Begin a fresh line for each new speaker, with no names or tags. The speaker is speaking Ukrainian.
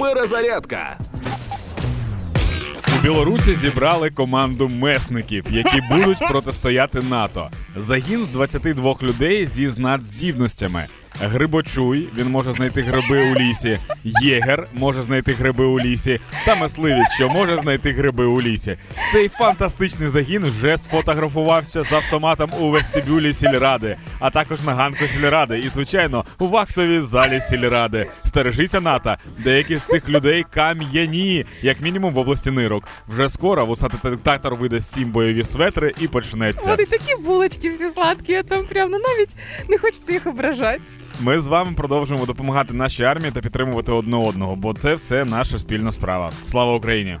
Перезарядка.
У Білорусі зібрали команду месників, які будуть протистояти НАТО. Загін з 22 людей зі знадздібностями. Грибочуй, він може знайти гриби у лісі. Єгер може знайти гриби у лісі. Та мисливець, що може знайти гриби у лісі. Цей фантастичний загін вже сфотографувався з автоматом у вестибюлі сільради, а також на ганку сільради. І, звичайно, у вахтовій залі сільради. Стережіться НАТО. Деякі з цих людей кам'яні, як мінімум в області нирок. Вже скоро вусатий диктатор видасть сім бойові светри і почнеться.
Вони такі булочки всі сладкі, а там прям ну навіть не хочеться їх ображати.
Ми з вами продовжуємо допомагати нашій армії та підтримувати одне одного, бо це все наша спільна справа. Слава Україні!